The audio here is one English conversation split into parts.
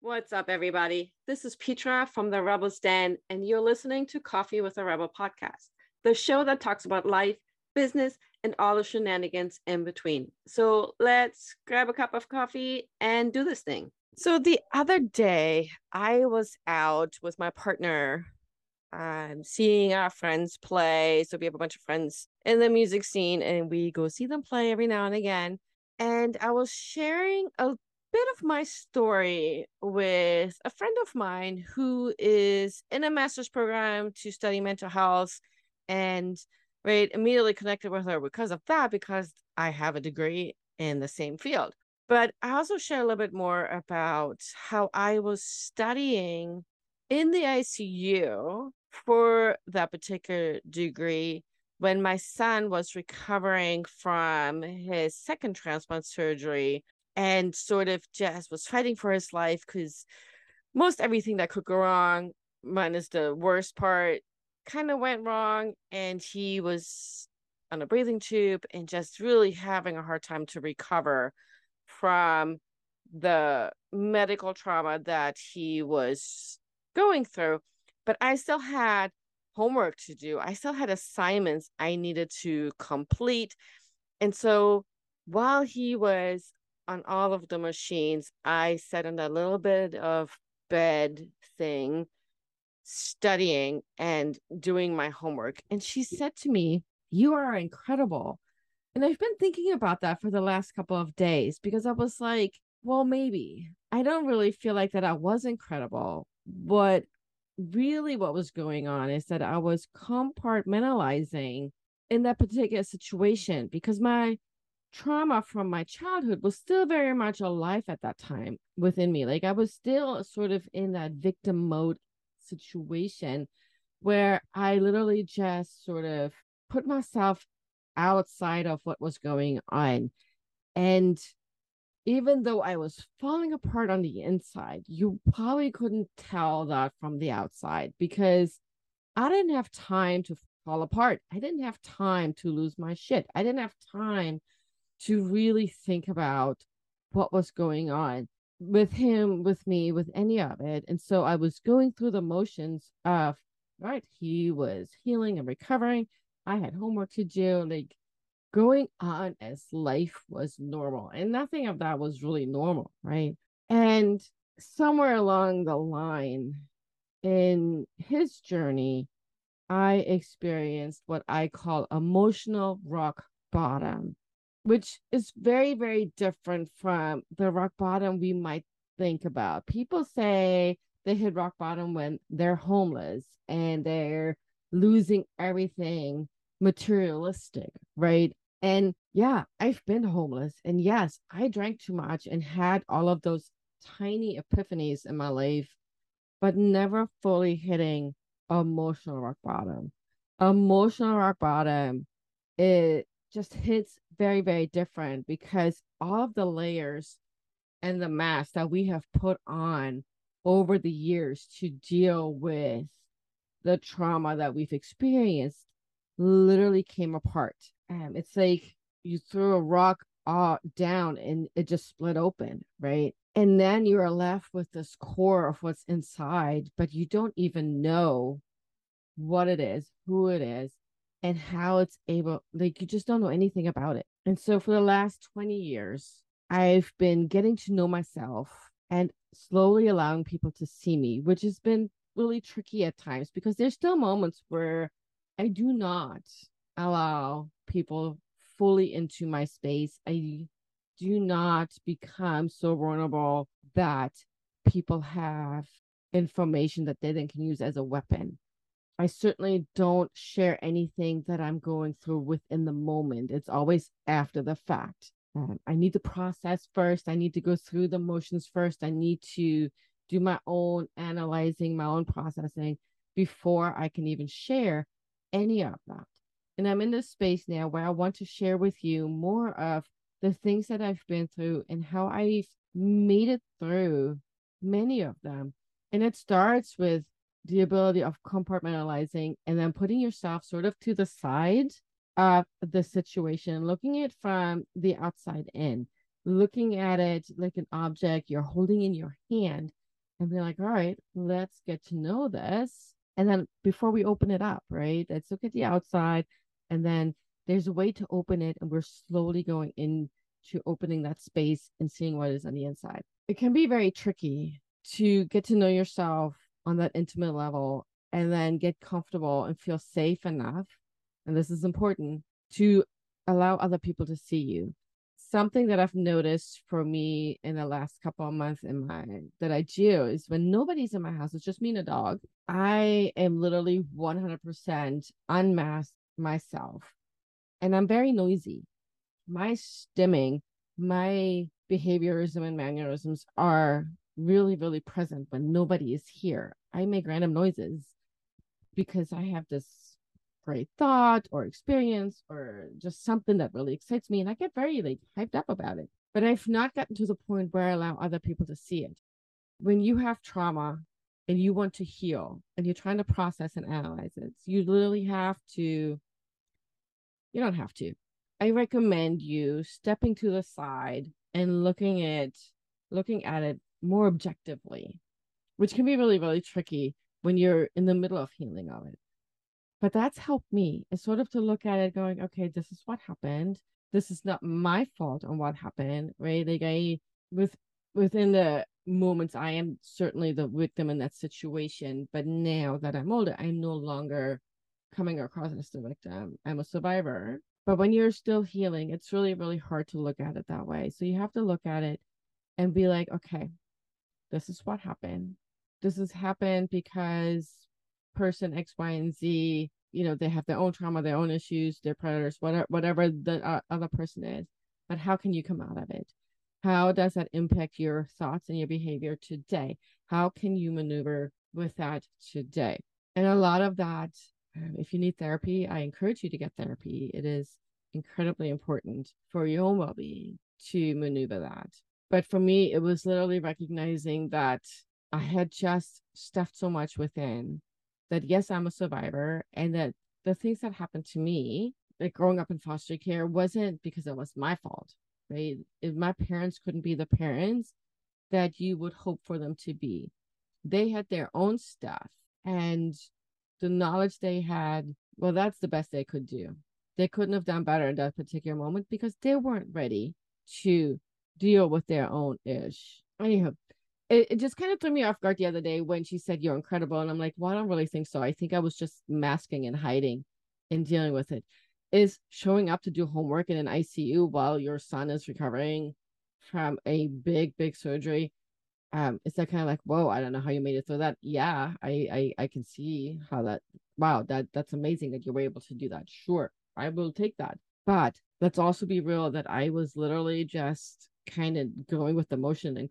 What's up, everybody? This is Petra from the Rebels Den, and you're listening to Coffee with a Rebel podcast, the show that talks about life, business, and all the shenanigans in between. So let's grab a cup of coffee and do this thing. So the other day, I was out with my partner, um, seeing our friends play. So we have a bunch of friends in the music scene, and we go see them play every now and again. And I was sharing a bit of my story with a friend of mine who is in a master's program to study mental health and right immediately connected with her because of that because I have a degree in the same field. But I also share a little bit more about how I was studying in the ICU for that particular degree when my son was recovering from his second transplant surgery and sort of just was fighting for his life because most everything that could go wrong, minus the worst part, kind of went wrong. And he was on a breathing tube and just really having a hard time to recover from the medical trauma that he was going through. But I still had homework to do, I still had assignments I needed to complete. And so while he was on all of the machines, I sat in a little bit of bed thing, studying and doing my homework. And she said to me, You are incredible. And I've been thinking about that for the last couple of days because I was like, well, maybe. I don't really feel like that I was incredible. But really, what was going on is that I was compartmentalizing in that particular situation because my trauma from my childhood was still very much alive at that time within me. Like I was still sort of in that victim mode situation where I literally just sort of put myself outside of what was going on. And even though I was falling apart on the inside, you probably couldn't tell that from the outside because I didn't have time to fall apart. I didn't have time to lose my shit. I didn't have time to really think about what was going on with him, with me, with any of it. And so I was going through the motions of, right, he was healing and recovering. I had homework to do, like going on as life was normal. And nothing of that was really normal, right? And somewhere along the line in his journey, I experienced what I call emotional rock bottom which is very, very different from the rock bottom we might think about. People say they hit rock bottom when they're homeless and they're losing everything materialistic, right? And yeah, I've been homeless. And yes, I drank too much and had all of those tiny epiphanies in my life, but never fully hitting emotional rock bottom. Emotional rock bottom, it just hits very, very different because all of the layers and the masks that we have put on over the years to deal with the trauma that we've experienced literally came apart. Um, it's like you threw a rock uh, down and it just split open, right? And then you are left with this core of what's inside, but you don't even know what it is, who it is, and how it's able like you just don't know anything about it. And so for the last 20 years i've been getting to know myself and slowly allowing people to see me which has been really tricky at times because there's still moments where i do not allow people fully into my space. I do not become so vulnerable that people have information that they then can use as a weapon I certainly don't share anything that I'm going through within the moment. It's always after the fact. Um, I need to process first. I need to go through the motions first. I need to do my own analyzing, my own processing before I can even share any of that. And I'm in this space now where I want to share with you more of the things that I've been through and how I've made it through many of them. And it starts with the ability of compartmentalizing and then putting yourself sort of to the side of the situation, looking at from the outside in, looking at it like an object you're holding in your hand and be like, all right, let's get to know this. And then before we open it up, right? Let's look at the outside. And then there's a way to open it. And we're slowly going into opening that space and seeing what is on the inside. It can be very tricky to get to know yourself on that intimate level and then get comfortable and feel safe enough. And this is important to allow other people to see you something that I've noticed for me in the last couple of months in my that I do is when nobody's in my house, it's just me and a dog. I am literally 100% unmasked myself, and I'm very noisy. My stimming, my behaviorism and mannerisms are really, really present when nobody is here. I make random noises because I have this great thought or experience or just something that really excites me and I get very like hyped up about it. But I've not gotten to the point where I allow other people to see it. When you have trauma and you want to heal and you're trying to process and analyze it, you literally have to, you don't have to. I recommend you stepping to the side and looking at looking at it more objectively, which can be really, really tricky when you're in the middle of healing of it. But that's helped me is sort of to look at it going okay this is what happened. This is not my fault on what happened right? Like i with within the moments i am certainly the victim in that situation but now that i'm older i'm no longer coming across as the victim. I'm a survivor. But when you're still healing it's really really hard to look at it that way. So you have to look at it and be like okay this is what happened this has happened because person X, Y, and Z, you know, they have their own trauma, their own issues, their predators, whatever, whatever the uh, other person is. But how can you come out of it? How does that impact your thoughts and your behavior today? How can you maneuver with that today? And a lot of that, um, if you need therapy, I encourage you to get therapy. It is incredibly important for your own well being to maneuver that. But for me, it was literally recognizing that I had just stuffed so much within that yes, I'm a survivor and that the things that happened to me, like growing up in foster care, wasn't because it was my fault, right? If my parents couldn't be the parents that you would hope for them to be, they had their own stuff and the knowledge they had, well, that's the best they could do. They couldn't have done better in that particular moment because they weren't ready to deal with their own ish. Anyhow, it, it just kind of threw me off guard the other day when she said you're incredible and i'm like well i don't really think so. I think i was just masking and hiding and dealing with it. Is showing up to do homework in an icu while your son is recovering from a big big surgery um is that kind of like whoa i don't know how you made it through that. Yeah I, I i can see how that wow that that's amazing that you were able to do that. Sure i will take that. But let's also be real that i was literally just kind of going with the motion and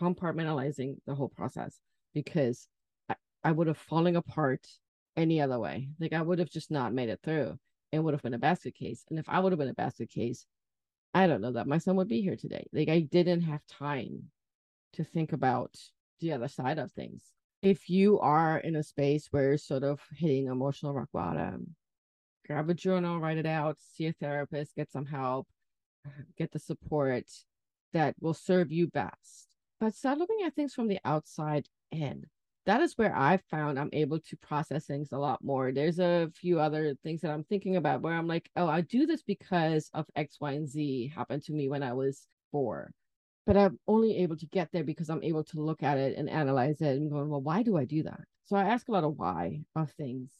compartmentalizing the whole process because I, I would have fallen apart any other way. Like I would have just not made it through. It would have been a basket case. And if I would have been a basket case, I don't know that my son would be here today. Like I didn't have time to think about the other side of things. If you are in a space where you're sort of hitting emotional rock bottom, grab a journal, write it out, see a therapist, get some help, get the support that will serve you best but start looking at things from the outside in. That is where I've found I'm able to process things a lot more. There's a few other things that I'm thinking about where I'm like, oh, I do this because of X, Y, and Z happened to me when I was four. But I'm only able to get there because I'm able to look at it and analyze it and going, well, why do I do that? So I ask a lot of why of things.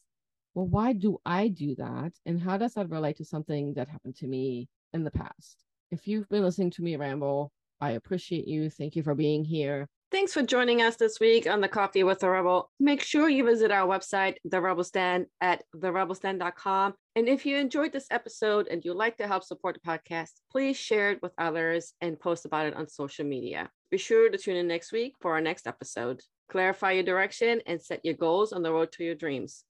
Well, why do I do that? And how does that relate to something that happened to me in the past? If you've been listening to me ramble I appreciate you. Thank you for being here. Thanks for joining us this week on the Coffee with the Rebel. Make sure you visit our website, The Rebel Stand, at therebelstand.com. And if you enjoyed this episode and you'd like to help support the podcast, please share it with others and post about it on social media. Be sure to tune in next week for our next episode. Clarify your direction and set your goals on the road to your dreams.